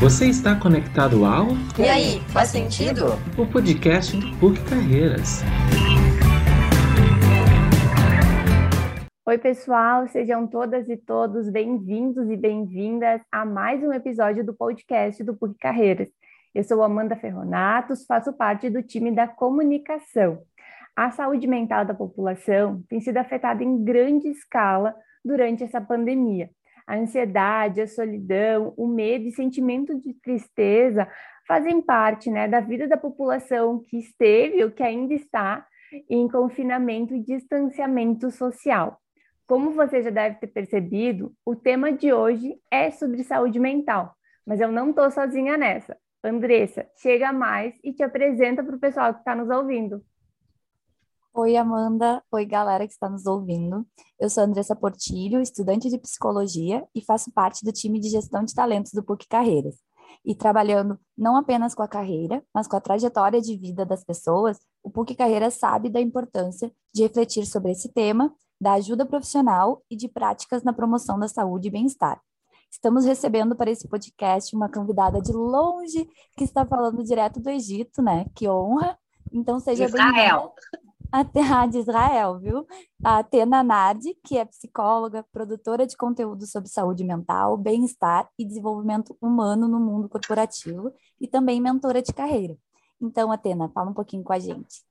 Você está conectado ao E aí, faz sentido? o podcast do PUC Carreiras. Oi, pessoal, sejam todas e todos bem-vindos e bem-vindas a mais um episódio do podcast do PUC Carreiras. Eu sou Amanda Ferronatos, faço parte do time da comunicação. A saúde mental da população tem sido afetada em grande escala durante essa pandemia a ansiedade, a solidão, o medo e sentimento de tristeza fazem parte né, da vida da população que esteve ou que ainda está em confinamento e distanciamento social. Como você já deve ter percebido, o tema de hoje é sobre saúde mental, mas eu não estou sozinha nessa. Andressa, chega mais e te apresenta para o pessoal que está nos ouvindo. Oi, Amanda. Oi, galera que está nos ouvindo. Eu sou Andressa Portilho, estudante de psicologia e faço parte do time de gestão de talentos do PUC Carreiras. E trabalhando não apenas com a carreira, mas com a trajetória de vida das pessoas, o PUC Carreiras sabe da importância de refletir sobre esse tema, da ajuda profissional e de práticas na promoção da saúde e bem-estar. Estamos recebendo para esse podcast uma convidada de longe que está falando direto do Egito, né? Que honra! Então seja Israel. A de Israel, viu? A Atena Nardi, que é psicóloga, produtora de conteúdo sobre saúde mental, bem-estar e desenvolvimento humano no mundo corporativo e também mentora de carreira. Então, Atena, fala um pouquinho com a gente.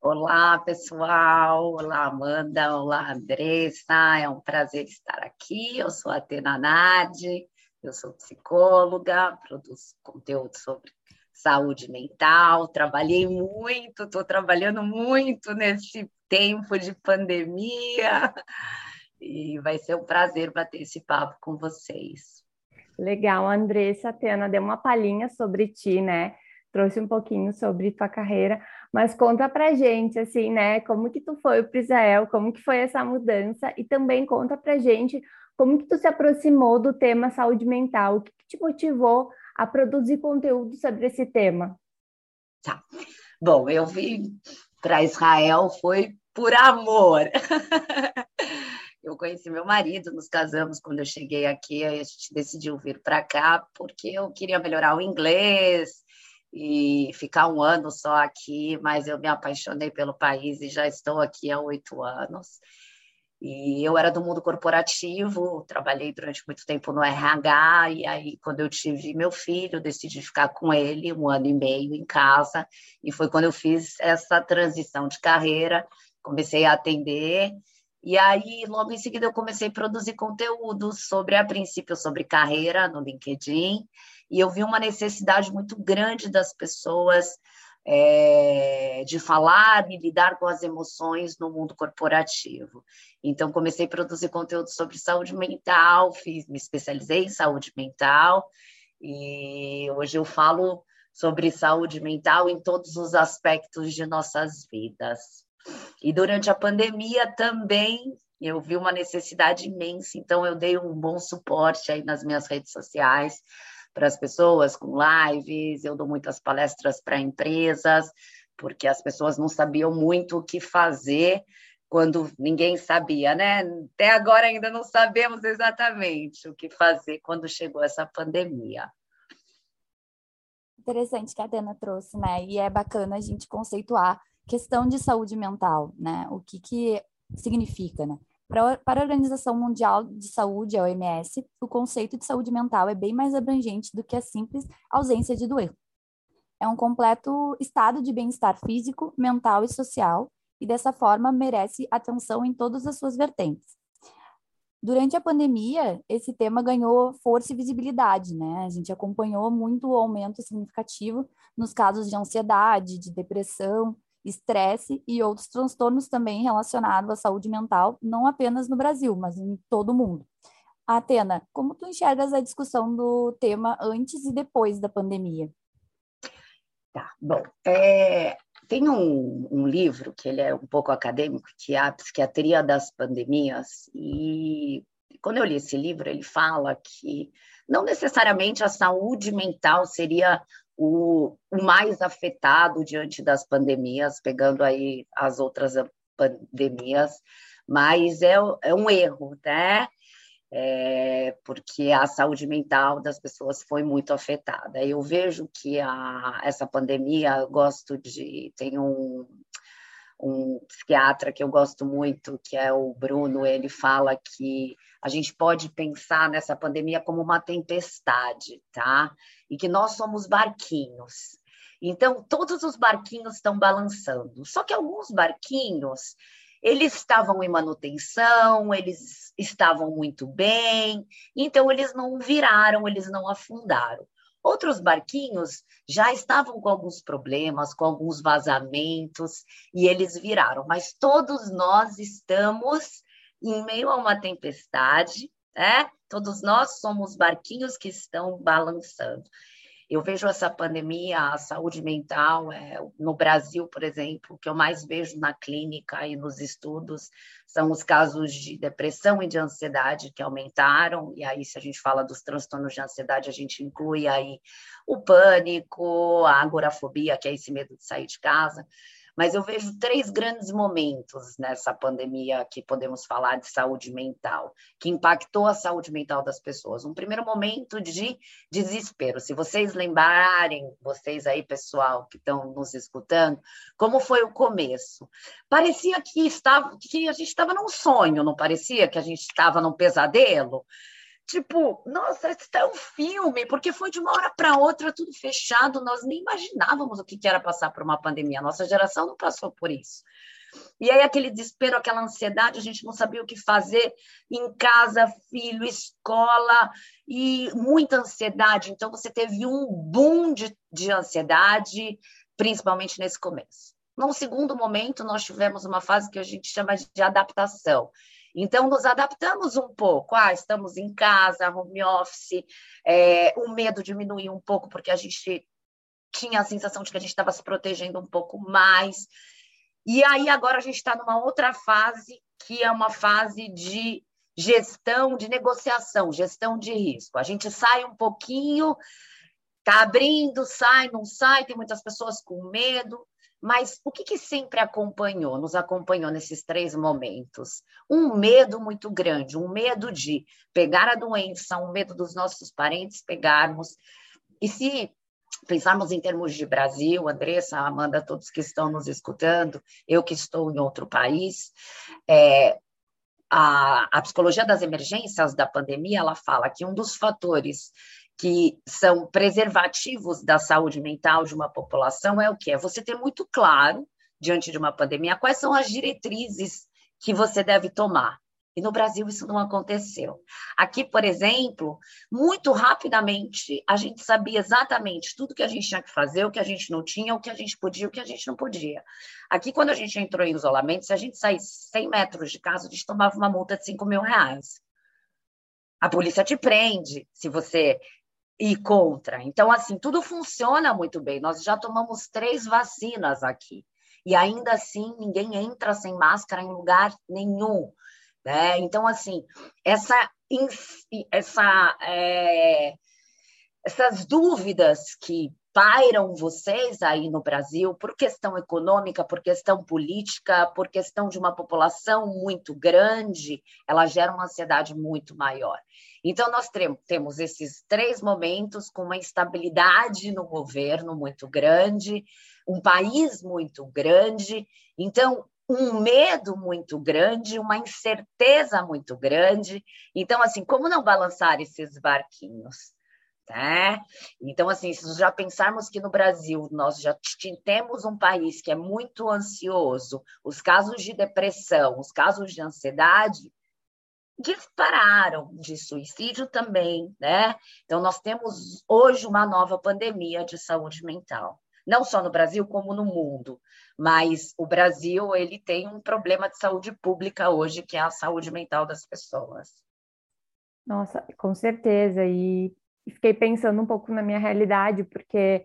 Olá, pessoal. Olá, Amanda. Olá, Andressa. É um prazer estar aqui. Eu sou a Atena Nadi, eu sou psicóloga, produzo conteúdo sobre saúde mental. Trabalhei muito, estou trabalhando muito nesse tempo de pandemia. E vai ser um prazer bater esse papo com vocês. Legal, Andressa, Atena, deu uma palhinha sobre ti, né? Trouxe um pouquinho sobre tua carreira, mas conta pra gente, assim, né? Como que tu foi para Israel, como que foi essa mudança e também conta pra gente como que tu se aproximou do tema saúde mental, o que, que te motivou a produzir conteúdo sobre esse tema? Tá. Bom, eu vim para Israel foi por amor. eu conheci meu marido, nos casamos quando eu cheguei aqui, a gente decidiu vir para cá porque eu queria melhorar o inglês e ficar um ano só aqui, mas eu me apaixonei pelo país e já estou aqui há oito anos. E eu era do mundo corporativo, trabalhei durante muito tempo no RH, e aí, quando eu tive meu filho, decidi ficar com ele um ano e meio em casa, e foi quando eu fiz essa transição de carreira, comecei a atender, e aí, logo em seguida, eu comecei a produzir conteúdo sobre, a princípio, sobre carreira no LinkedIn, e eu vi uma necessidade muito grande das pessoas é, de falar e lidar com as emoções no mundo corporativo. Então, comecei a produzir conteúdo sobre saúde mental, fiz, me especializei em saúde mental, e hoje eu falo sobre saúde mental em todos os aspectos de nossas vidas. E durante a pandemia também eu vi uma necessidade imensa, então eu dei um bom suporte aí nas minhas redes sociais para as pessoas com lives, eu dou muitas palestras para empresas, porque as pessoas não sabiam muito o que fazer quando ninguém sabia, né? Até agora ainda não sabemos exatamente o que fazer quando chegou essa pandemia. Interessante que a Dana trouxe, né? E é bacana a gente conceituar questão de saúde mental, né? O que que significa, né? Para a Organização Mundial de Saúde, a OMS, o conceito de saúde mental é bem mais abrangente do que a simples ausência de doença. É um completo estado de bem-estar físico, mental e social, e dessa forma merece atenção em todas as suas vertentes. Durante a pandemia, esse tema ganhou força e visibilidade, né? A gente acompanhou muito o aumento significativo nos casos de ansiedade, de depressão, estresse e outros transtornos também relacionados à saúde mental, não apenas no Brasil, mas em todo o mundo. Atena, como tu enxergas a discussão do tema antes e depois da pandemia? Tá, bom, é, tem um, um, livro que ele é um pouco acadêmico, que é a Psiquiatria das Pandemias, e quando eu li esse livro, ele fala que não necessariamente a saúde mental seria o, o mais afetado diante das pandemias, pegando aí as outras pandemias, mas é, é um erro, né? é, porque a saúde mental das pessoas foi muito afetada. Eu vejo que a, essa pandemia, gosto de. Tem um, um psiquiatra que eu gosto muito, que é o Bruno, ele fala que a gente pode pensar nessa pandemia como uma tempestade, tá? E que nós somos barquinhos. Então, todos os barquinhos estão balançando. Só que alguns barquinhos, eles estavam em manutenção, eles estavam muito bem, então eles não viraram, eles não afundaram. Outros barquinhos já estavam com alguns problemas, com alguns vazamentos, e eles viraram. Mas todos nós estamos em meio a uma tempestade, né? Todos nós somos barquinhos que estão balançando. Eu vejo essa pandemia, a saúde mental, é, no Brasil, por exemplo, que eu mais vejo na clínica e nos estudos são os casos de depressão e de ansiedade que aumentaram. E aí, se a gente fala dos transtornos de ansiedade, a gente inclui aí o pânico, a agorafobia, que é esse medo de sair de casa. Mas eu vejo três grandes momentos nessa pandemia que podemos falar de saúde mental, que impactou a saúde mental das pessoas. Um primeiro momento de desespero. Se vocês lembrarem, vocês aí, pessoal, que estão nos escutando, como foi o começo? Parecia que, estava, que a gente estava num sonho, não parecia que a gente estava num pesadelo? Tipo, nossa, isso é um filme, porque foi de uma hora para outra tudo fechado, nós nem imaginávamos o que era passar por uma pandemia, nossa geração não passou por isso. E aí aquele desespero, aquela ansiedade, a gente não sabia o que fazer em casa, filho, escola, e muita ansiedade. Então você teve um boom de, de ansiedade, principalmente nesse começo. Num segundo momento, nós tivemos uma fase que a gente chama de adaptação. Então, nos adaptamos um pouco. Ah, estamos em casa, home office, é, o medo diminuiu um pouco, porque a gente tinha a sensação de que a gente estava se protegendo um pouco mais. E aí, agora, a gente está numa outra fase, que é uma fase de gestão, de negociação, gestão de risco. A gente sai um pouquinho, está abrindo, sai, não sai, tem muitas pessoas com medo. Mas o que, que, sempre acompanhou, nos acompanhou nesses três momentos? Um medo muito grande, um medo de pegar a doença, um medo dos nossos parentes pegarmos. E se pensarmos em termos de Brasil, Andressa, Amanda, todos que estão nos escutando, eu que estou em outro país, é, a, a psicologia das emergências da pandemia, ela fala que um dos fatores que são preservativos da saúde mental de uma população é o que? É você ter muito claro, diante de uma pandemia, quais são as diretrizes que você deve tomar. E no Brasil isso não aconteceu. Aqui, por exemplo, muito rapidamente a gente sabia exatamente tudo que a gente tinha que fazer, o que a gente não tinha, o que a gente podia, o que a gente não podia. Aqui, quando a gente entrou em isolamento, se a gente saísse 100 metros de casa, a gente tomava uma multa de 5 mil reais. A polícia te prende se você e contra. Então, assim, tudo funciona muito bem. Nós já tomamos três vacinas aqui. E ainda assim, ninguém entra sem máscara em lugar nenhum. Né? Então, assim, essa, essa, é, essas dúvidas que pairam vocês aí no Brasil por questão econômica, por questão política, por questão de uma população muito grande, ela gera uma ansiedade muito maior. Então, nós temos esses três momentos com uma instabilidade no governo muito grande, um país muito grande, então, um medo muito grande, uma incerteza muito grande. Então, assim, como não balançar esses barquinhos? Né? Então, assim, se já pensarmos que no Brasil nós já temos um país que é muito ansioso, os casos de depressão, os casos de ansiedade dispararam de suicídio também, né? Então, nós temos hoje uma nova pandemia de saúde mental, não só no Brasil, como no mundo. Mas o Brasil, ele tem um problema de saúde pública hoje, que é a saúde mental das pessoas. Nossa, com certeza. E fiquei pensando um pouco na minha realidade, porque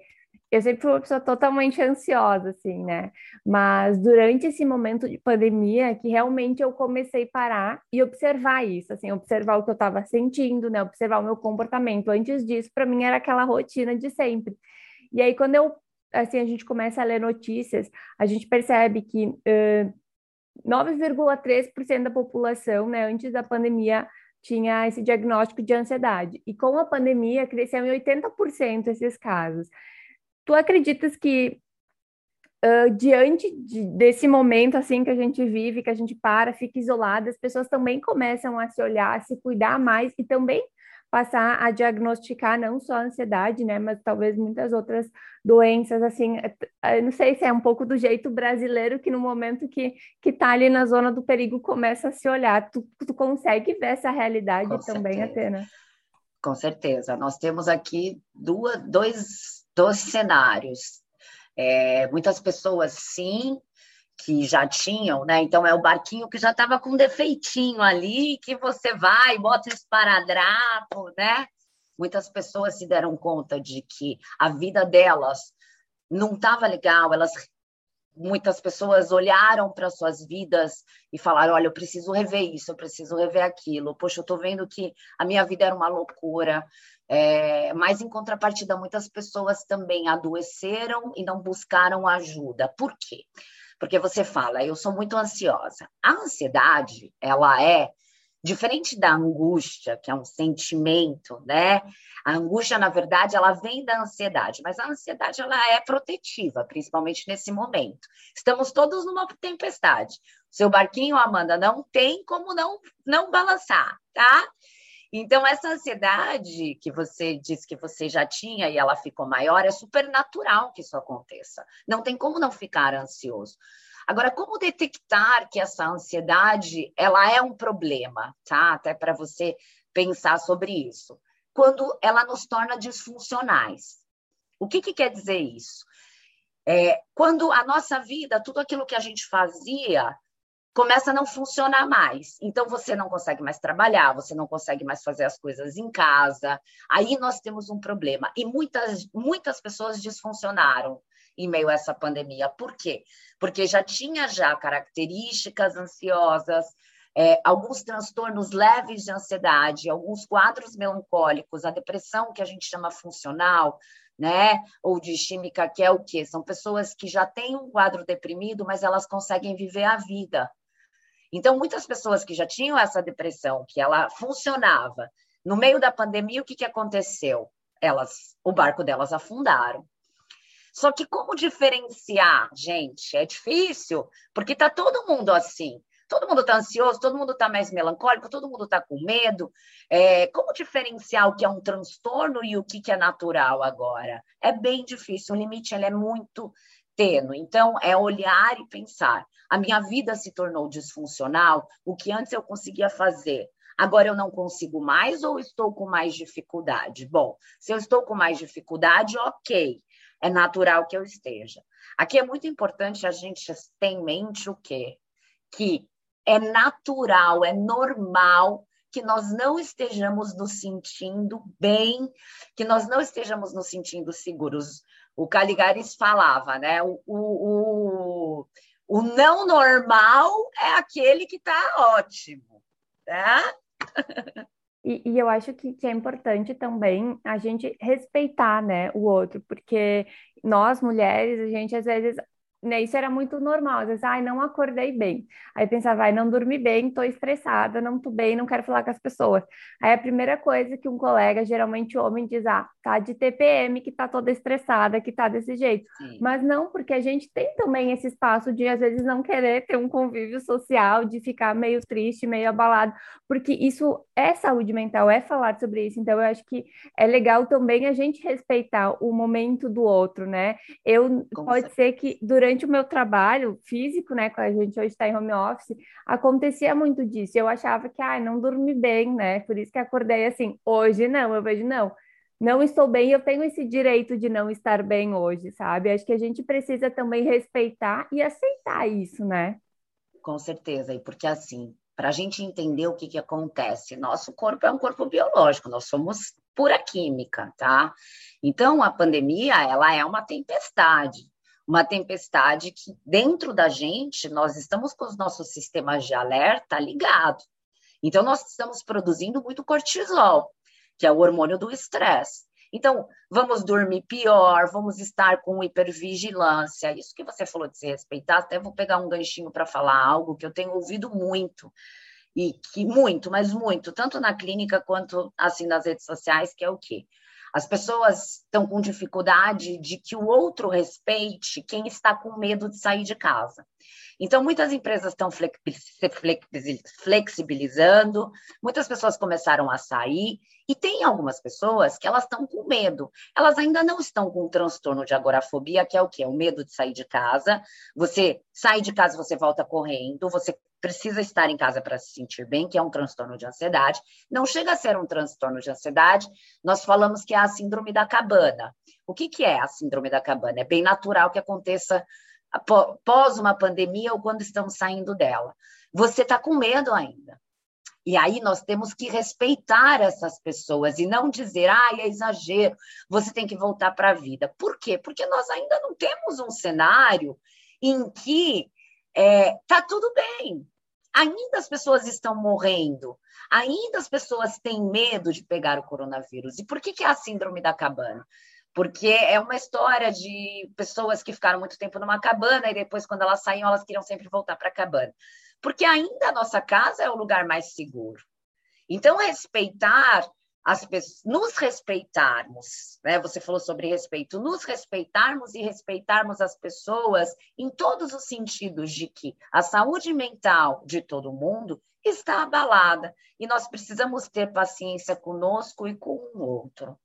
eu sempre fui uma pessoa totalmente ansiosa, assim, né? Mas durante esse momento de pandemia, que realmente eu comecei a parar e observar isso, assim, observar o que eu estava sentindo, né? Observar o meu comportamento. Antes disso, para mim era aquela rotina de sempre. E aí, quando eu, assim, a gente começa a ler notícias, a gente percebe que uh, 9,3% da população, né, antes da pandemia, tinha esse diagnóstico de ansiedade. E com a pandemia, cresceu em 80% esses casos. Tu acreditas que Uh, diante de, desse momento assim que a gente vive, que a gente para, fica isolada, as pessoas também começam a se olhar, a se cuidar mais e também passar a diagnosticar não só a ansiedade, né, mas talvez muitas outras doenças, assim, eh, eu não sei se é um pouco do jeito brasileiro que no momento que, que tá ali na zona do perigo começa a se olhar, tu, tu consegue ver essa realidade Com também, certeza. Atena? Com certeza, nós temos aqui duas, dois, dois cenários, é, muitas pessoas, sim, que já tinham, né? Então é o barquinho que já estava com um defeitinho ali, que você vai, bota esparadrapo, né? Muitas pessoas se deram conta de que a vida delas não estava legal, elas muitas pessoas olharam para suas vidas e falaram: olha, eu preciso rever isso, eu preciso rever aquilo. Poxa, eu estou vendo que a minha vida era uma loucura, é, mas, em contrapartida, muitas pessoas também adoeceram e não buscaram ajuda. Por quê? Porque você fala, eu sou muito ansiosa. A ansiedade, ela é diferente da angústia, que é um sentimento, né? A angústia, na verdade, ela vem da ansiedade, mas a ansiedade ela é protetiva, principalmente nesse momento. Estamos todos numa tempestade. Seu barquinho, Amanda, não tem como não não balançar, tá? Então, essa ansiedade que você disse que você já tinha e ela ficou maior, é super natural que isso aconteça. Não tem como não ficar ansioso. Agora, como detectar que essa ansiedade ela é um problema, tá? Até para você pensar sobre isso. Quando ela nos torna disfuncionais. O que, que quer dizer isso? É, quando a nossa vida, tudo aquilo que a gente fazia, começa a não funcionar mais. Então você não consegue mais trabalhar, você não consegue mais fazer as coisas em casa. Aí nós temos um problema. E muitas muitas pessoas disfuncionaram em meio a essa pandemia. Por quê? Porque já tinha já características ansiosas, é, alguns transtornos leves de ansiedade, alguns quadros melancólicos, a depressão que a gente chama funcional, né? Ou de química, que é o quê? São pessoas que já têm um quadro deprimido, mas elas conseguem viver a vida. Então, muitas pessoas que já tinham essa depressão, que ela funcionava, no meio da pandemia, o que, que aconteceu? Elas, o barco delas afundaram. Só que como diferenciar, gente? É difícil, porque está todo mundo assim. Todo mundo está ansioso, todo mundo está mais melancólico, todo mundo está com medo. É, como diferenciar o que é um transtorno e o que, que é natural agora? É bem difícil, o limite ele é muito tênue. Então, é olhar e pensar. A minha vida se tornou disfuncional, o que antes eu conseguia fazer. Agora eu não consigo mais ou estou com mais dificuldade? Bom, se eu estou com mais dificuldade, ok, é natural que eu esteja. Aqui é muito importante a gente ter em mente o quê? Que é natural, é normal que nós não estejamos nos sentindo bem, que nós não estejamos nos sentindo seguros o Caligares falava, né? O, o, o, não normal é aquele que está ótimo, né? E, e, eu acho que, que é importante também a gente respeitar, né, o outro, porque nós mulheres, a gente às vezes né, isso era muito normal, às vezes, ai, não acordei bem. Aí pensava, ai, não dormi bem, estou estressada, não estou bem, não quero falar com as pessoas. Aí a primeira coisa que um colega, geralmente homem, diz, ah, tá de TPM, que tá toda estressada, que tá desse jeito. Sim. Mas não, porque a gente tem também esse espaço de, às vezes, não querer ter um convívio social, de ficar meio triste, meio abalado, porque isso é saúde mental, é falar sobre isso. Então, eu acho que é legal também a gente respeitar o momento do outro, né? Eu, Com pode certeza. ser que durante durante o meu trabalho físico, né, quando a gente hoje está em home office, acontecia muito disso. Eu achava que, ai, não dormi bem, né? Por isso que acordei assim. Hoje não, eu vejo, não, não estou bem, eu tenho esse direito de não estar bem hoje, sabe? Acho que a gente precisa também respeitar e aceitar isso, né? Com certeza, e porque assim, para a gente entender o que, que acontece, nosso corpo é um corpo biológico, nós somos pura química, tá? Então, a pandemia, ela é uma tempestade uma tempestade que dentro da gente nós estamos com os nossos sistemas de alerta ligados. Então nós estamos produzindo muito cortisol, que é o hormônio do estresse. Então, vamos dormir pior, vamos estar com hipervigilância. Isso que você falou de se respeitar, até vou pegar um ganchinho para falar algo que eu tenho ouvido muito. e que muito, mas muito, tanto na clínica quanto assim nas redes sociais, que é o quê? As pessoas estão com dificuldade de que o outro respeite quem está com medo de sair de casa. Então, muitas empresas estão flexibilizando, muitas pessoas começaram a sair, e tem algumas pessoas que elas estão com medo. Elas ainda não estão com o transtorno de agorafobia, que é o quê? O medo de sair de casa. Você sai de casa, você volta correndo, você precisa estar em casa para se sentir bem, que é um transtorno de ansiedade. Não chega a ser um transtorno de ansiedade, nós falamos que é a síndrome da cabana. O que, que é a síndrome da cabana? É bem natural que aconteça após uma pandemia ou quando estamos saindo dela. Você está com medo ainda. E aí nós temos que respeitar essas pessoas e não dizer, ah, é exagero, você tem que voltar para a vida. Por quê? Porque nós ainda não temos um cenário em que está é, tá tudo bem. Ainda as pessoas estão morrendo, ainda as pessoas têm medo de pegar o coronavírus. E por que, que é a síndrome da cabana? porque é uma história de pessoas que ficaram muito tempo numa cabana e depois, quando elas saíam, elas queriam sempre voltar para a cabana. Porque ainda a nossa casa é o lugar mais seguro. Então, respeitar as pessoas, nos respeitarmos, né? Você falou sobre respeito, nos respeitarmos e respeitarmos as pessoas em todos os sentidos de que a saúde mental de todo mundo está abalada e nós precisamos ter paciência conosco e com o outro.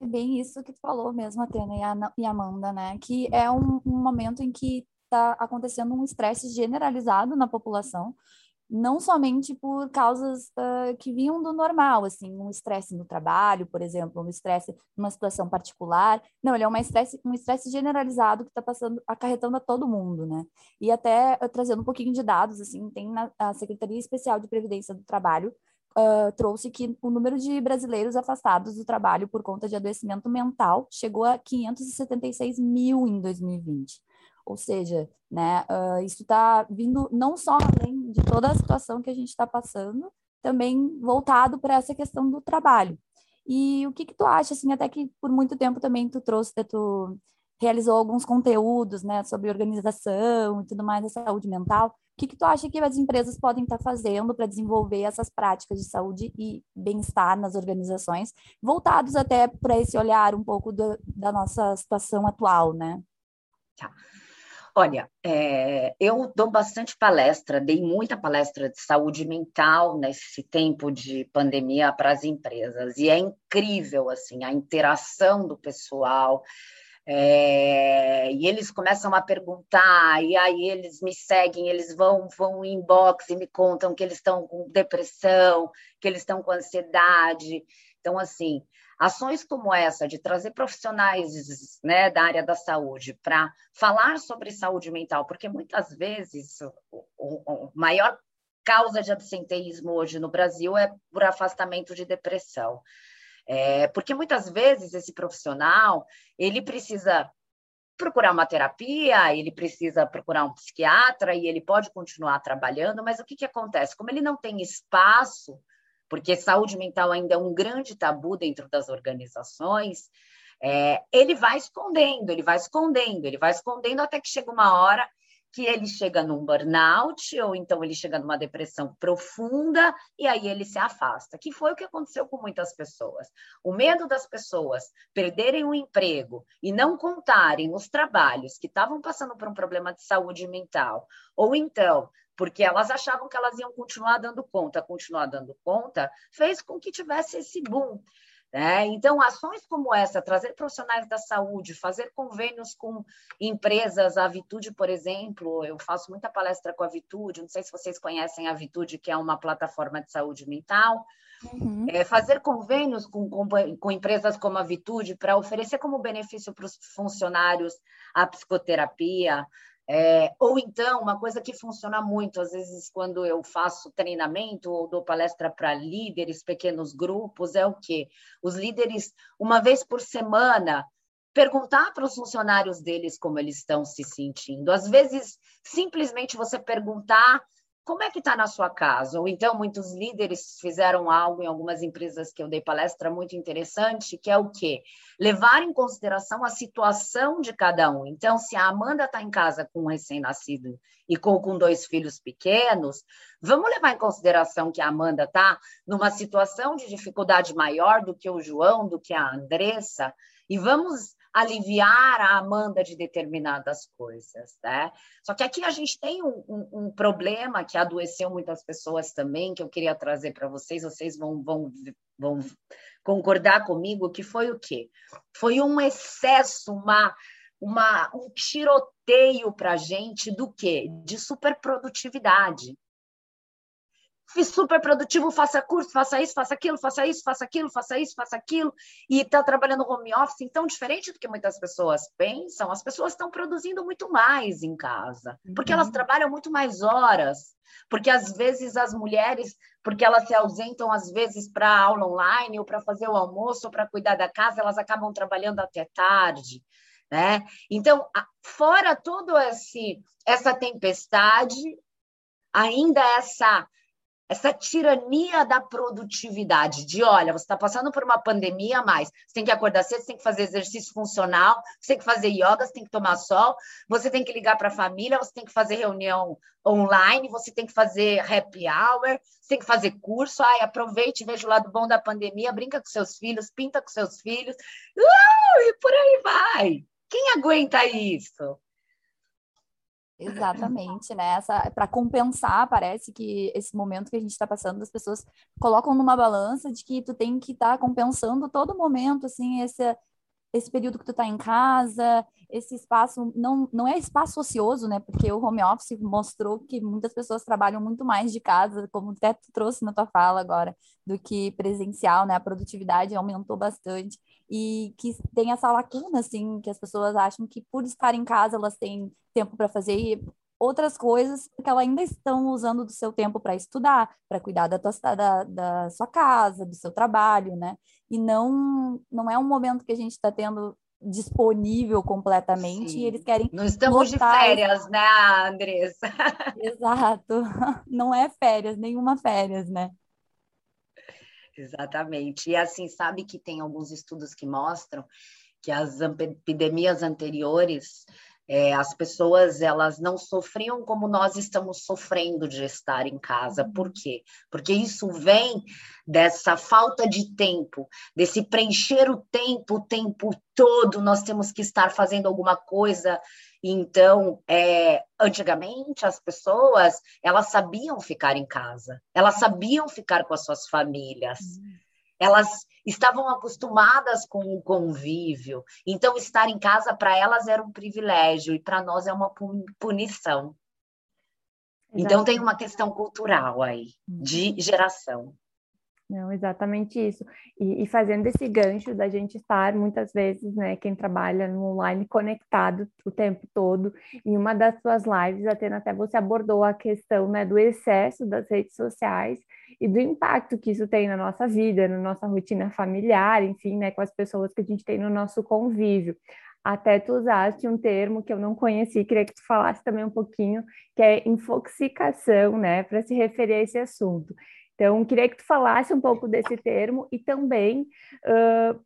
É bem isso que tu falou mesmo, Atena e Amanda, né? Que é um, um momento em que está acontecendo um estresse generalizado na população, não somente por causas uh, que vinham do normal, assim, um estresse no trabalho, por exemplo, um estresse numa situação particular. Não, ele é um estresse, um estresse generalizado que está passando, acarretando a todo mundo, né? E até uh, trazendo um pouquinho de dados, assim, tem na a Secretaria Especial de Previdência do Trabalho uh, trouxe que o número de brasileiros afastados do trabalho por conta de adoecimento mental chegou a 576 mil em 2020. Ou seja, né, uh, isso está vindo não só além de toda a situação que a gente está passando, também voltado para essa questão do trabalho. E o que, que tu acha, assim, até que por muito tempo também tu trouxe, tu realizou alguns conteúdos, né, sobre organização e tudo mais da saúde mental. O que, que tu acha que as empresas podem estar fazendo para desenvolver essas práticas de saúde e bem-estar nas organizações, voltados até para esse olhar um pouco do, da nossa situação atual, né? Tá. Olha, é, eu dou bastante palestra, dei muita palestra de saúde mental nesse tempo de pandemia para as empresas, e é incrível assim a interação do pessoal, é, e eles começam a perguntar, e aí eles me seguem, eles vão, vão inbox e me contam que eles estão com depressão, que eles estão com ansiedade. Então, assim, ações como essa de trazer profissionais né, da área da saúde para falar sobre saúde mental, porque muitas vezes o, o, o maior causa de absenteísmo hoje no Brasil é por afastamento de depressão. É, porque muitas vezes esse profissional ele precisa procurar uma terapia, ele precisa procurar um psiquiatra e ele pode continuar trabalhando, mas o que, que acontece? Como ele não tem espaço, porque saúde mental ainda é um grande tabu dentro das organizações, é, ele vai escondendo, ele vai escondendo, ele vai escondendo até que chega uma hora que ele chega num burnout, ou então ele chega numa depressão profunda, e aí ele se afasta, que foi o que aconteceu com muitas pessoas. O medo das pessoas perderem o emprego e não contarem os trabalhos que estavam passando por um problema de saúde mental, ou então porque elas achavam que elas iam continuar dando conta, continuar dando conta, fez com que tivesse esse boom. Né? Então, ações como essa, trazer profissionais da saúde, fazer convênios com empresas, a Vitude, por exemplo, eu faço muita palestra com a Vitude, não sei se vocês conhecem a Vitude, que é uma plataforma de saúde mental, uhum. é, fazer convênios com, com, com empresas como a Vitude para oferecer como benefício para os funcionários a psicoterapia, é, ou então, uma coisa que funciona muito, às vezes, quando eu faço treinamento ou dou palestra para líderes, pequenos grupos, é o quê? Os líderes, uma vez por semana, perguntar para os funcionários deles como eles estão se sentindo. Às vezes, simplesmente você perguntar como é que está na sua casa? Ou então, muitos líderes fizeram algo em algumas empresas que eu dei palestra muito interessante, que é o quê? Levar em consideração a situação de cada um. Então, se a Amanda está em casa com um recém-nascido e com, com dois filhos pequenos, vamos levar em consideração que a Amanda está numa situação de dificuldade maior do que o João, do que a Andressa, e vamos aliviar a Amanda de determinadas coisas, né? Só que aqui a gente tem um, um, um problema que adoeceu muitas pessoas também, que eu queria trazer para vocês, vocês vão, vão, vão concordar comigo, que foi o quê? Foi um excesso, uma, uma, um tiroteio para a gente do quê? De superprodutividade super produtivo, faça curso, faça isso, faça aquilo, faça isso, faça aquilo, faça isso, faça aquilo, e está trabalhando home office. Então, diferente do que muitas pessoas pensam, as pessoas estão produzindo muito mais em casa, porque elas uhum. trabalham muito mais horas, porque às vezes as mulheres, porque elas se ausentam às vezes para aula online, ou para fazer o almoço, ou para cuidar da casa, elas acabam trabalhando até tarde. Né? Então, fora esse essa tempestade, ainda essa essa tirania da produtividade, de olha, você está passando por uma pandemia, mas você tem que acordar cedo, você tem que fazer exercício funcional, você tem que fazer yoga, você tem que tomar sol, você tem que ligar para a família, você tem que fazer reunião online, você tem que fazer happy hour, você tem que fazer curso, ai, aproveite, veja o lado bom da pandemia, brinca com seus filhos, pinta com seus filhos, uh, e por aí vai. Quem aguenta isso? Exatamente, né? Para compensar, parece que esse momento que a gente está passando, as pessoas colocam numa balança de que tu tem que estar tá compensando todo momento, assim, esse, esse período que tu está em casa, esse espaço não, não é espaço ocioso, né? Porque o home office mostrou que muitas pessoas trabalham muito mais de casa, como até tu trouxe na tua fala agora, do que presencial, né? A produtividade aumentou bastante e que tem essa lacuna, assim, que as pessoas acham que por estar em casa elas têm tempo para fazer outras coisas, porque elas ainda estão usando do seu tempo para estudar, para cuidar da, tua, da, da sua casa, do seu trabalho, né? E não, não é um momento que a gente está tendo disponível completamente Sim. e eles querem. Não estamos de férias, né, Andressa? Exato. Não é férias, nenhuma férias, né? Exatamente. E assim, sabe que tem alguns estudos que mostram que as epidemias anteriores é, as pessoas elas não sofriam como nós estamos sofrendo de estar em casa. Por quê? Porque isso vem dessa falta de tempo, desse preencher o tempo o tempo todo. Nós temos que estar fazendo alguma coisa. Então, é, antigamente as pessoas elas sabiam ficar em casa, elas sabiam ficar com as suas famílias. Uhum elas estavam acostumadas com o convívio, então estar em casa para elas era um privilégio e para nós é uma punição. Exatamente. Então tem uma questão cultural aí, de uhum. geração. Não, exatamente isso. E, e, fazendo esse gancho da gente estar muitas vezes, né, quem trabalha no online conectado o tempo todo. Em uma das suas lives, até até você abordou a questão, né, do excesso das redes sociais e do impacto que isso tem na nossa vida, na nossa rotina familiar, enfim, né, com as pessoas que a gente tem no nosso convívio. Até tu usaste um termo que eu não conheci, queria que tu falasse também um pouquinho, que é infoxicação, né, para se referir a esse assunto. Então, queria que tu falasse um pouco desse termo e também uh,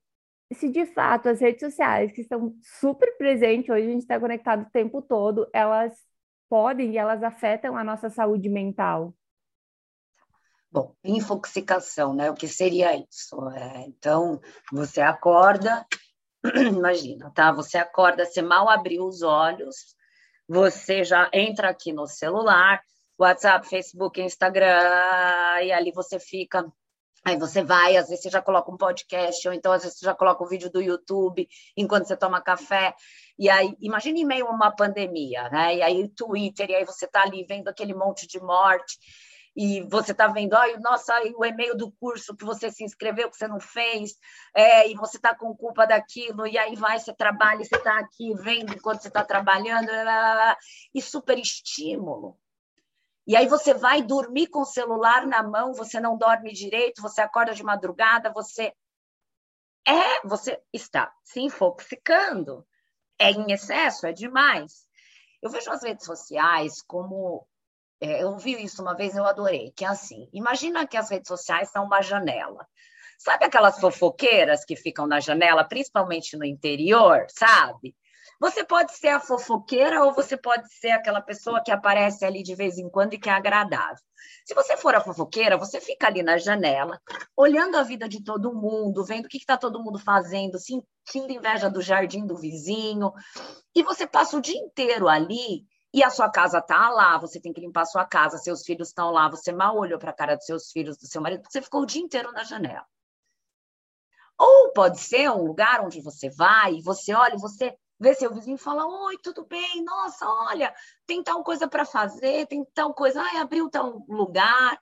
se de fato as redes sociais, que estão super presentes, hoje a gente está conectado o tempo todo, elas podem e elas afetam a nossa saúde mental. Bom, infoxicação, né? O que seria isso? É, então, você acorda, imagina, tá? Você acorda, você mal abriu os olhos, você já entra aqui no celular, WhatsApp, Facebook, Instagram, e ali você fica. Aí você vai, às vezes você já coloca um podcast, ou então às vezes você já coloca um vídeo do YouTube enquanto você toma café. E aí, imagine em meio a uma pandemia, né? E aí Twitter, e aí você tá ali vendo aquele monte de morte e você está vendo, oh, nossa, o e-mail do curso que você se inscreveu, que você não fez, é, e você está com culpa daquilo, e aí vai, você trabalha, você está aqui vendo enquanto você está trabalhando, blá, blá, blá, e super estímulo. E aí você vai dormir com o celular na mão, você não dorme direito, você acorda de madrugada, você é, você está se infoxicando. É em excesso, é demais. Eu vejo as redes sociais como é, eu vi isso uma vez, eu adorei, que é assim, imagina que as redes sociais são uma janela. Sabe aquelas fofoqueiras que ficam na janela, principalmente no interior, sabe? Você pode ser a fofoqueira ou você pode ser aquela pessoa que aparece ali de vez em quando e que é agradável. Se você for a fofoqueira, você fica ali na janela, olhando a vida de todo mundo, vendo o que está todo mundo fazendo, sentindo inveja do jardim do vizinho, e você passa o dia inteiro ali e a sua casa está lá, você tem que limpar a sua casa, seus filhos estão lá, você mal olhou para a cara dos seus filhos, do seu marido, você ficou o dia inteiro na janela. Ou pode ser um lugar onde você vai você olha você vê seu vizinho e fala: Oi, tudo bem? Nossa, olha, tem tal coisa para fazer, tem tal coisa, ai, abriu tal lugar.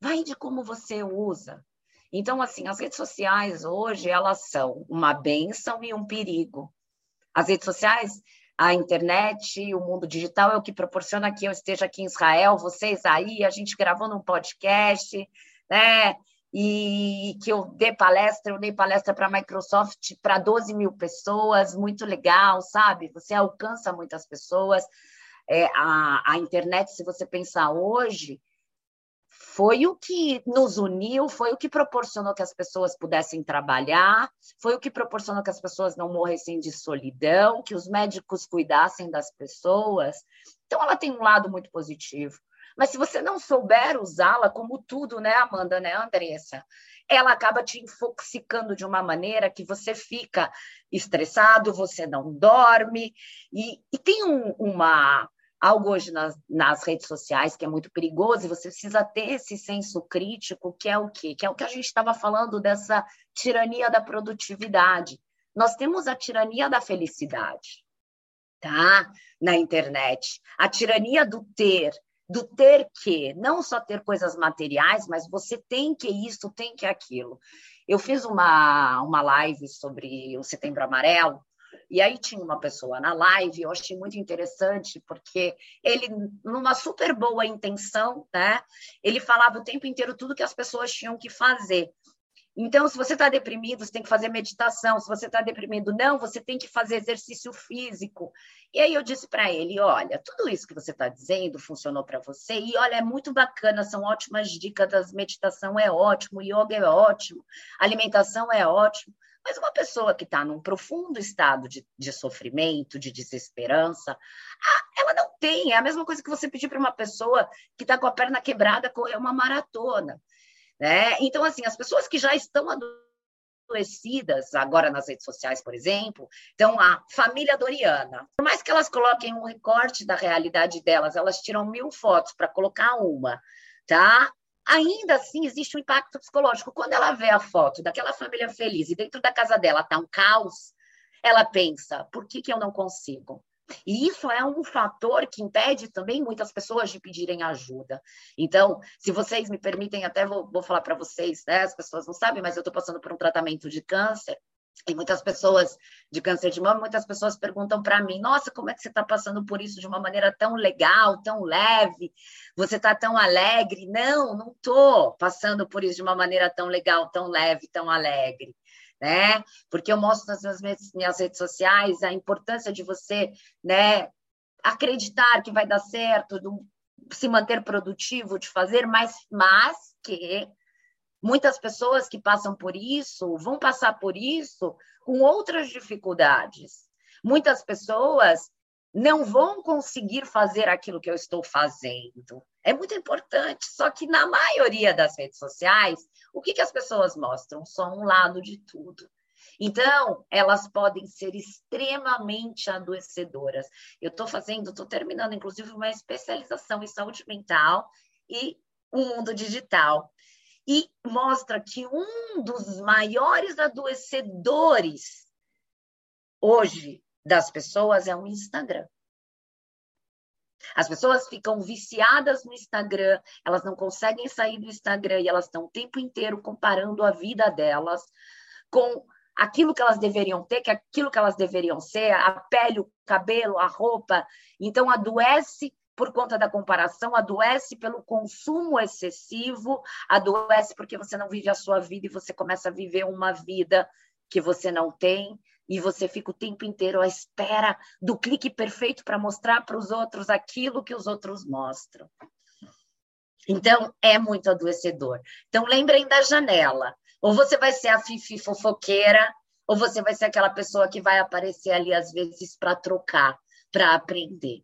Vai de como você usa. Então, assim, as redes sociais hoje, elas são uma benção e um perigo. As redes sociais, a internet, o mundo digital é o que proporciona que eu esteja aqui em Israel, vocês aí, a gente gravando um podcast, né? e que eu dê palestra, eu dei palestra para a Microsoft para 12 mil pessoas, muito legal, sabe? Você alcança muitas pessoas. É, a, a internet, se você pensar hoje, foi o que nos uniu, foi o que proporcionou que as pessoas pudessem trabalhar, foi o que proporcionou que as pessoas não morressem de solidão, que os médicos cuidassem das pessoas. Então, ela tem um lado muito positivo. Mas se você não souber usá-la, como tudo, né, Amanda, né, Andressa? Ela acaba te infoxicando de uma maneira que você fica estressado, você não dorme. E, e tem um, uma algo hoje nas, nas, redes sociais que é muito perigoso, e você precisa ter esse senso crítico, que é o quê? Que é o que a gente estava falando dessa tirania da produtividade. Nós temos a tirania da felicidade, tá? Na internet. A tirania do ter, do ter que, não só ter coisas materiais, mas você tem que isso, tem que aquilo. Eu fiz uma, uma live sobre o Setembro Amarelo, e aí tinha uma pessoa na live, eu achei muito interessante, porque ele, numa super boa intenção, né, ele falava o tempo inteiro tudo que as pessoas tinham que fazer. Então, se você está deprimido, você tem que fazer meditação. Se você está deprimido, não, você tem que fazer exercício físico. E aí eu disse para ele: olha, tudo isso que você está dizendo funcionou para você, e olha, é muito bacana, são ótimas dicas. Meditação é ótimo, yoga é ótimo, alimentação é ótimo. Mas uma pessoa que está num profundo estado de, de, sofrimento, de desesperança, ela não tem. É a mesma coisa que você pedir para uma pessoa que está com a perna quebrada correr uma maratona. Né? Então, assim, as pessoas que já estão adoecidas agora nas redes sociais, por exemplo, então a família Doriana, por mais que elas coloquem um recorte da realidade delas, elas tiram mil fotos para colocar uma, tá? Ainda assim existe um impacto psicológico. Quando ela vê a foto daquela família feliz e dentro da casa dela está um caos, ela pensa: por que, que eu não consigo? E isso é um fator que impede também muitas pessoas de pedirem ajuda. Então, se vocês me permitem, até vou, vou falar para vocês, né? As pessoas não sabem, mas eu estou passando por um tratamento de câncer. E muitas pessoas de câncer de mama, muitas pessoas perguntam para mim: Nossa, como é que você está passando por isso de uma maneira tão legal, tão leve? Você está tão alegre? Não, não estou passando por isso de uma maneira tão legal, tão leve, tão alegre né? Porque eu mostro nas minhas, minhas redes sociais a importância de você, né, acreditar que vai dar certo, do, se manter produtivo, de fazer, mas, mas que muitas pessoas que passam por isso vão passar por isso com outras dificuldades. Muitas pessoas não vão conseguir fazer aquilo que eu estou fazendo. É muito importante, só que na maioria das redes sociais, o que, que as pessoas mostram? Só um lado de tudo. Então, elas podem ser extremamente adoecedoras. Eu estou fazendo, estou terminando, inclusive, uma especialização em saúde mental e o mundo digital. E mostra que um dos maiores adoecedores hoje das pessoas é o Instagram. As pessoas ficam viciadas no Instagram, elas não conseguem sair do Instagram e elas estão o tempo inteiro comparando a vida delas com aquilo que elas deveriam ter, que é aquilo que elas deveriam ser, a pele, o cabelo, a roupa. Então adoece por conta da comparação, adoece pelo consumo excessivo, adoece porque você não vive a sua vida e você começa a viver uma vida que você não tem e você fica o tempo inteiro à espera do clique perfeito para mostrar para os outros aquilo que os outros mostram. Então, é muito adoecedor. Então, lembrem da janela. Ou você vai ser a fifi fofoqueira, ou você vai ser aquela pessoa que vai aparecer ali, às vezes, para trocar, para aprender.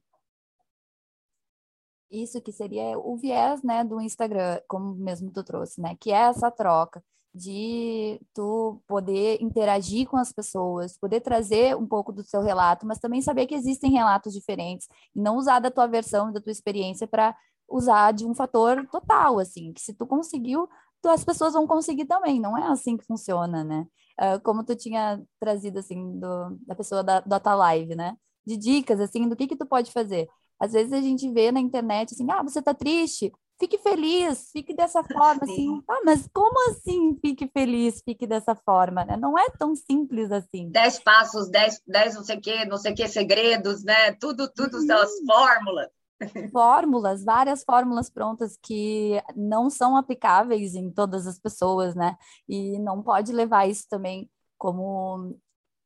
Isso que seria o viés, né, do Instagram, como mesmo tu trouxe, né, que é essa troca de tu poder interagir com as pessoas, poder trazer um pouco do seu relato, mas também saber que existem relatos diferentes e não usar da tua versão, da tua experiência para usar de um fator total, assim, que se tu conseguiu, tu, as pessoas vão conseguir também, não é assim que funciona, né? Uh, como tu tinha trazido, assim, do, da pessoa da, da live, né? De dicas, assim, do que que tu pode fazer. Às vezes a gente vê na internet, assim, ah, você tá triste? Fique feliz, fique dessa forma, assim. Sim. assim. Ah, mas como assim fique feliz, fique dessa forma, né? Não é tão simples assim. Dez passos, dez, dez não sei o quê, não sei o quê, segredos, né? Tudo, tudo hum. são as fórmulas fórmulas, várias fórmulas prontas que não são aplicáveis em todas as pessoas, né? E não pode levar isso também como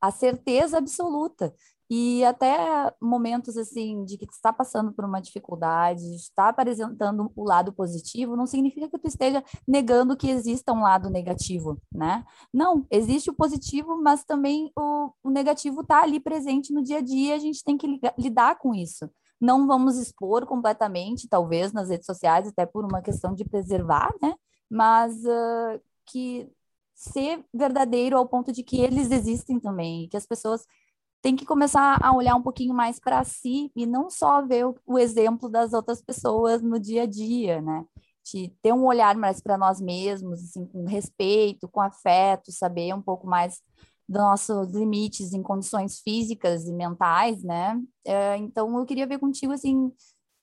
a certeza absoluta. E até momentos assim de que está passando por uma dificuldade, está apresentando o lado positivo, não significa que tu esteja negando que exista um lado negativo, né? Não, existe o positivo, mas também o, o negativo está ali presente no dia a dia, a gente tem que lidar com isso. Não vamos expor completamente, talvez, nas redes sociais, até por uma questão de preservar, né? Mas uh, que ser verdadeiro ao ponto de que eles existem também, que as pessoas têm que começar a olhar um pouquinho mais para si e não só ver o, o, exemplo das outras pessoas no dia a dia, né? De ter um olhar mais para nós mesmos, assim, com respeito, com afeto, saber um pouco mais dos nossos limites em condições físicas e mentais, né? É, então eu queria ver contigo assim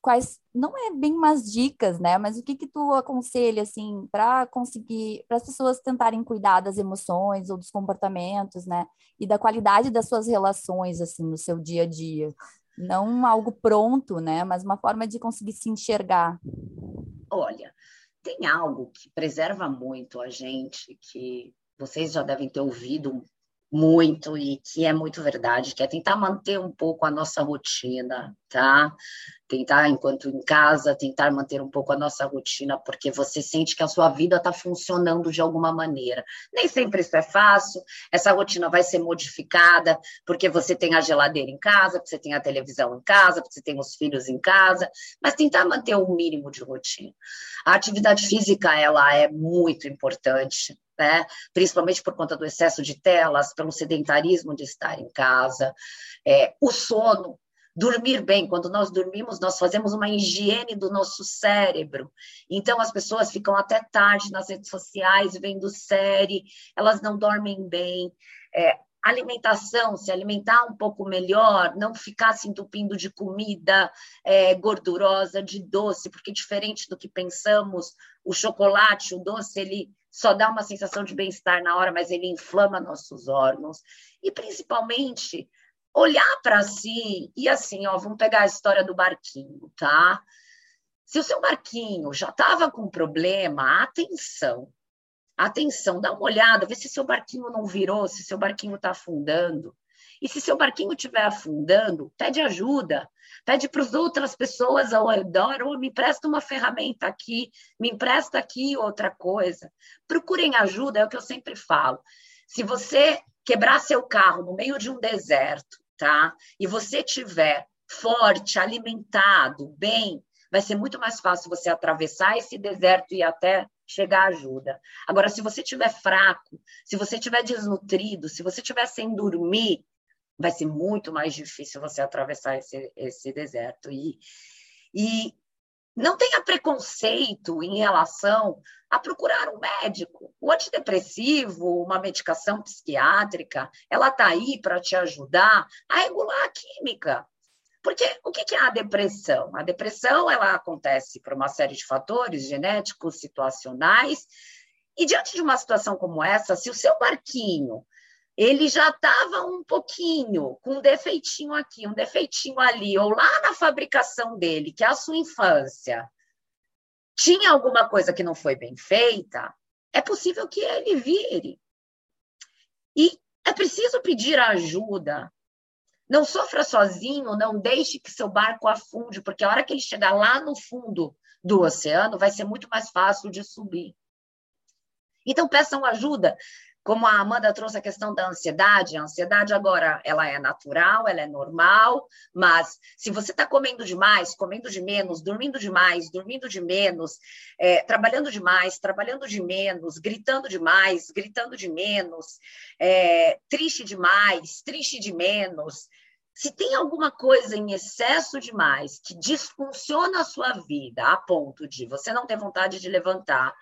quais não é bem umas dicas, né? Mas o que que tu aconselha assim para conseguir para as pessoas tentarem cuidar das emoções ou dos comportamentos, né? E da qualidade das suas relações assim no seu dia a dia, não algo pronto, né? Mas uma forma de conseguir se enxergar. Olha, tem algo que preserva muito a gente que vocês já devem ter ouvido muito e que é muito verdade, que é tentar manter um pouco a nossa rotina, tá? Tentar, enquanto em casa, tentar manter um pouco a nossa rotina, porque você sente que a sua vida está funcionando de alguma maneira. Nem sempre isso é fácil, essa rotina vai ser modificada, porque você tem a geladeira em casa, porque você tem a televisão em casa, porque você tem os filhos em casa, mas tentar manter o um mínimo de rotina. A atividade física, ela é muito importante, né? principalmente por conta do excesso de telas, pelo sedentarismo de estar em casa, é, o sono, dormir bem. Quando nós dormimos, nós fazemos uma higiene do nosso cérebro. Então, as pessoas ficam até tarde nas redes sociais vendo série, elas não dormem bem. É, alimentação, se alimentar um pouco melhor, não ficar se entupindo de comida é, gordurosa, de doce, porque diferente do que pensamos, o chocolate, o doce, ele só dá uma sensação de bem-estar na hora, mas ele inflama nossos órgãos. E principalmente olhar para si e assim, ó, vamos pegar a história do barquinho, tá? Se o seu barquinho já estava com problema, atenção. Atenção, dá uma olhada, vê se seu barquinho não virou, se seu barquinho está afundando. E se seu barquinho estiver afundando, pede ajuda, pede para as outras pessoas ao redor, ou me empresta uma ferramenta aqui, me empresta aqui outra coisa. Procurem ajuda, é o que eu sempre falo. Se você quebrar seu carro no meio de um deserto, tá? E você tiver forte, alimentado, bem, vai ser muito mais fácil você atravessar esse deserto e até chegar ajuda. Agora, se você estiver fraco, se você estiver desnutrido, se você estiver sem dormir, vai ser muito mais difícil você atravessar esse, esse deserto. E, e não tenha preconceito em relação a procurar um médico. O antidepressivo, uma medicação psiquiátrica, ela está aí para te ajudar a regular a química. Porque o que é a depressão? A depressão ela acontece por uma série de fatores genéticos, situacionais, e diante de uma situação como essa, se o seu barquinho ele já estava um pouquinho com um defeitinho aqui, um defeitinho ali, ou lá na fabricação dele, que é a sua infância, tinha alguma coisa que não foi bem feita, é possível que ele vire. E é preciso pedir ajuda. Não sofra sozinho, não deixe que seu barco afunde, porque a hora que ele chegar lá no fundo do oceano, vai ser muito mais fácil de subir. Então, peçam ajuda. Como a Amanda trouxe a questão da ansiedade, a ansiedade agora ela é natural, ela é normal, mas se você está comendo demais, comendo de menos, dormindo demais, dormindo de menos, é, trabalhando demais, trabalhando de menos, gritando demais, gritando de menos, é, triste demais, triste de menos, se tem alguma coisa em excesso demais que disfunciona a sua vida a ponto de você não ter vontade de levantar,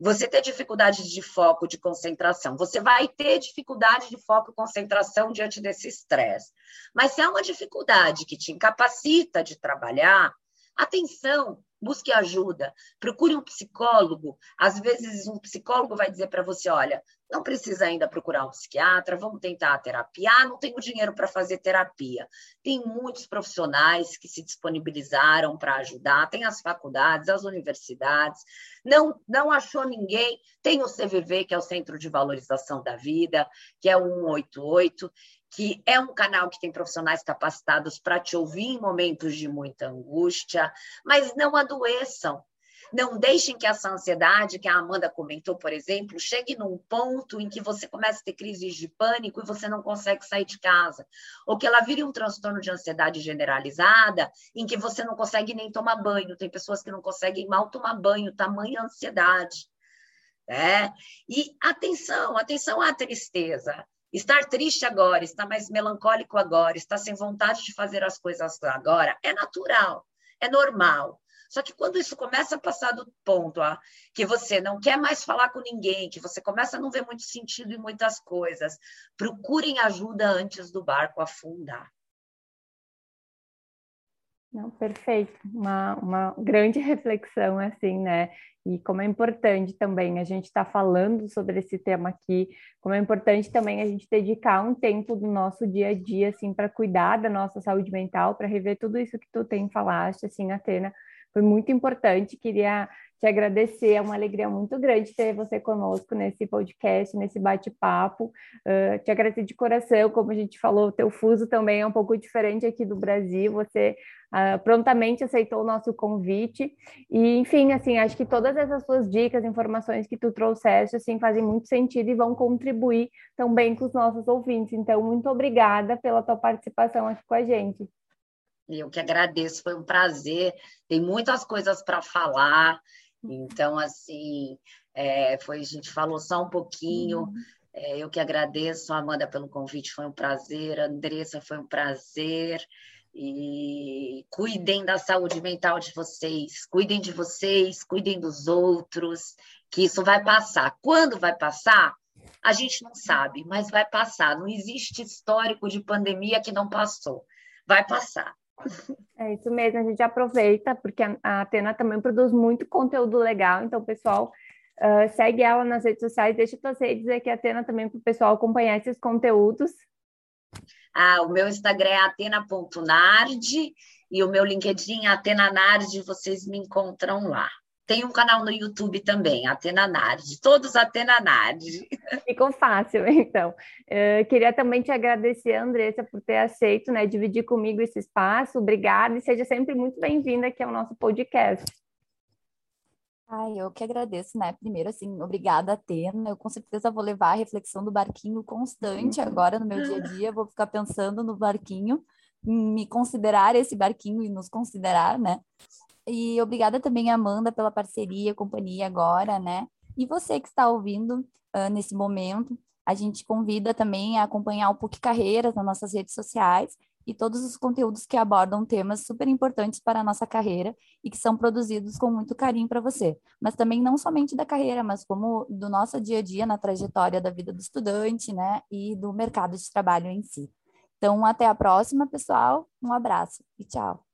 você ter dificuldade de foco, de concentração, você vai ter dificuldade de foco e concentração diante desse estresse. Mas se é uma dificuldade que te incapacita de trabalhar, atenção, busque ajuda, procure um psicólogo. Às vezes, um psicólogo vai dizer para você: olha, não precisa ainda procurar um psiquiatra, vamos tentar a terapia. Ah, não tenho dinheiro para fazer terapia. Tem muitos profissionais que se disponibilizaram para ajudar, tem as faculdades, as universidades. Não, não achou ninguém? Tem o CVV, que é o Centro de Valorização da Vida, que é o 188 que é um canal que tem profissionais capacitados para te ouvir em momentos de muita angústia, mas não adoeçam. Não deixem que essa ansiedade, que a Amanda comentou, por exemplo, chegue num ponto em que você começa a ter crises de pânico e você não consegue sair de casa. Ou que ela vire um transtorno de ansiedade generalizada, em que você não consegue nem tomar banho. Tem pessoas que não conseguem mal tomar banho, tamanha ansiedade. É? E atenção, atenção à tristeza. Estar triste agora, estar mais melancólico agora, estar sem vontade de fazer as coisas agora, é natural, é normal. Só que quando isso começa a passar do ponto ó, que você não quer mais falar com ninguém, que você começa a não ver muito sentido em muitas coisas, procurem ajuda antes do barco afundar. Não, perfeito. Uma, uma grande reflexão, assim, né? E como é importante também a gente estar tá falando sobre esse tema aqui, como é importante também a gente dedicar um tempo do nosso dia a dia, assim, para cuidar da nossa saúde mental, para rever tudo isso que tu tem falaste, assim, Atena, foi muito importante. Queria te agradecer, é uma alegria muito grande ter você conosco nesse podcast, nesse bate-papo. Uh, te agradecer de coração, como a gente falou, o teu fuso também é um pouco diferente aqui do Brasil, você uh, prontamente aceitou o nosso convite. E, enfim, assim, acho que todas essas suas dicas, informações que tu trouxeste, assim, fazem muito sentido e vão contribuir também com os nossos ouvintes. Então, muito obrigada pela tua participação aqui com a gente. Eu que agradeço, foi um prazer. Tem muitas coisas para falar. Então, assim, é, foi, a gente falou só um pouquinho. Uhum. É, eu que agradeço, Amanda, pelo convite, foi um prazer. Andressa, foi um prazer. E cuidem da saúde mental de vocês, cuidem de vocês, cuidem dos outros, que isso vai passar. Quando vai passar? A gente não sabe, mas vai passar. Não existe histórico de pandemia que não passou. Vai passar. É isso mesmo, a gente aproveita, porque a Atena também produz muito conteúdo legal, então, pessoal, uh, segue ela nas redes sociais, deixa suas redes aqui, Atena, também para o pessoal acompanhar esses conteúdos. Ah, o meu Instagram é atena.nard e o meu LinkedIn é atenanard, vocês me encontram lá. Tem um canal no YouTube também, Atena Nard, todos Atena Nard. Ficou fácil, então. Eu queria também te agradecer, Andressa, por ter aceito, né, dividir comigo esse espaço. Obrigada e seja sempre muito bem-vinda aqui ao nosso podcast. Ai, eu que agradeço, né? Primeiro, assim, obrigada, Atena. Eu com certeza vou levar a reflexão do barquinho constante agora no meu dia a dia. Vou ficar pensando no barquinho, me considerar esse barquinho e nos considerar, né? E obrigada também, Amanda, pela parceria, companhia agora, né? E você que está ouvindo uh, nesse momento, a gente convida também a acompanhar o PUC Carreiras nas nossas redes sociais e todos os conteúdos que abordam temas super importantes para a nossa carreira e que são produzidos com muito carinho para você. Mas também não somente da carreira, mas como do nosso dia a dia na trajetória da vida do estudante, né, e do mercado de trabalho em si. Então, até a próxima, pessoal. Um abraço e tchau.